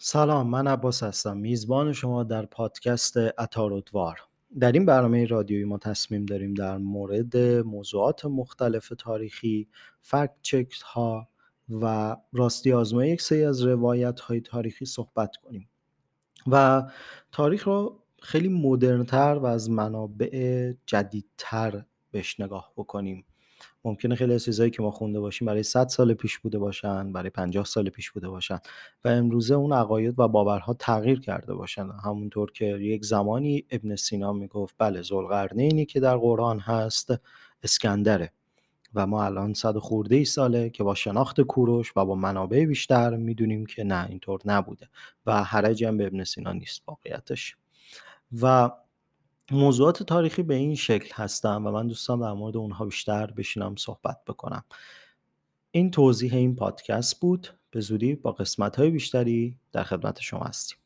سلام من عباس هستم. میزبان شما در پادکست اتارودوار در این برنامه رادیویی ما تصمیم داریم در مورد موضوعات مختلف تاریخی فکت چک ها و راستی آزمایی یک سری از روایت های تاریخی صحبت کنیم. و تاریخ رو خیلی مدرنتر و از منابع جدیدتر بهش نگاه بکنیم. ممکنه خیلی از چیزهایی که ما خونده باشیم برای 100 سال پیش بوده باشن برای 50 سال پیش بوده باشن و امروزه اون عقاید و باورها تغییر کرده باشن. همونطور که یک زمانی ابن سینا می‌گفت بله ذوالقرنینی که در قرآن هست اسکندره و ما الان صد خورده ای ساله که با شناخت کوروش و با منابع بیشتر می‌دونیم که نه اینطور نبوده و حرجی هم به ابن سینا نیست واقعیتش. و موضوعات تاریخی به این شکل هستن و من دوستم در مورد اونها بیشتر بشینم صحبت بکنم. این توضیح این پادکست بود. به زودی با قسمت های بیشتری در خدمت شما هستیم.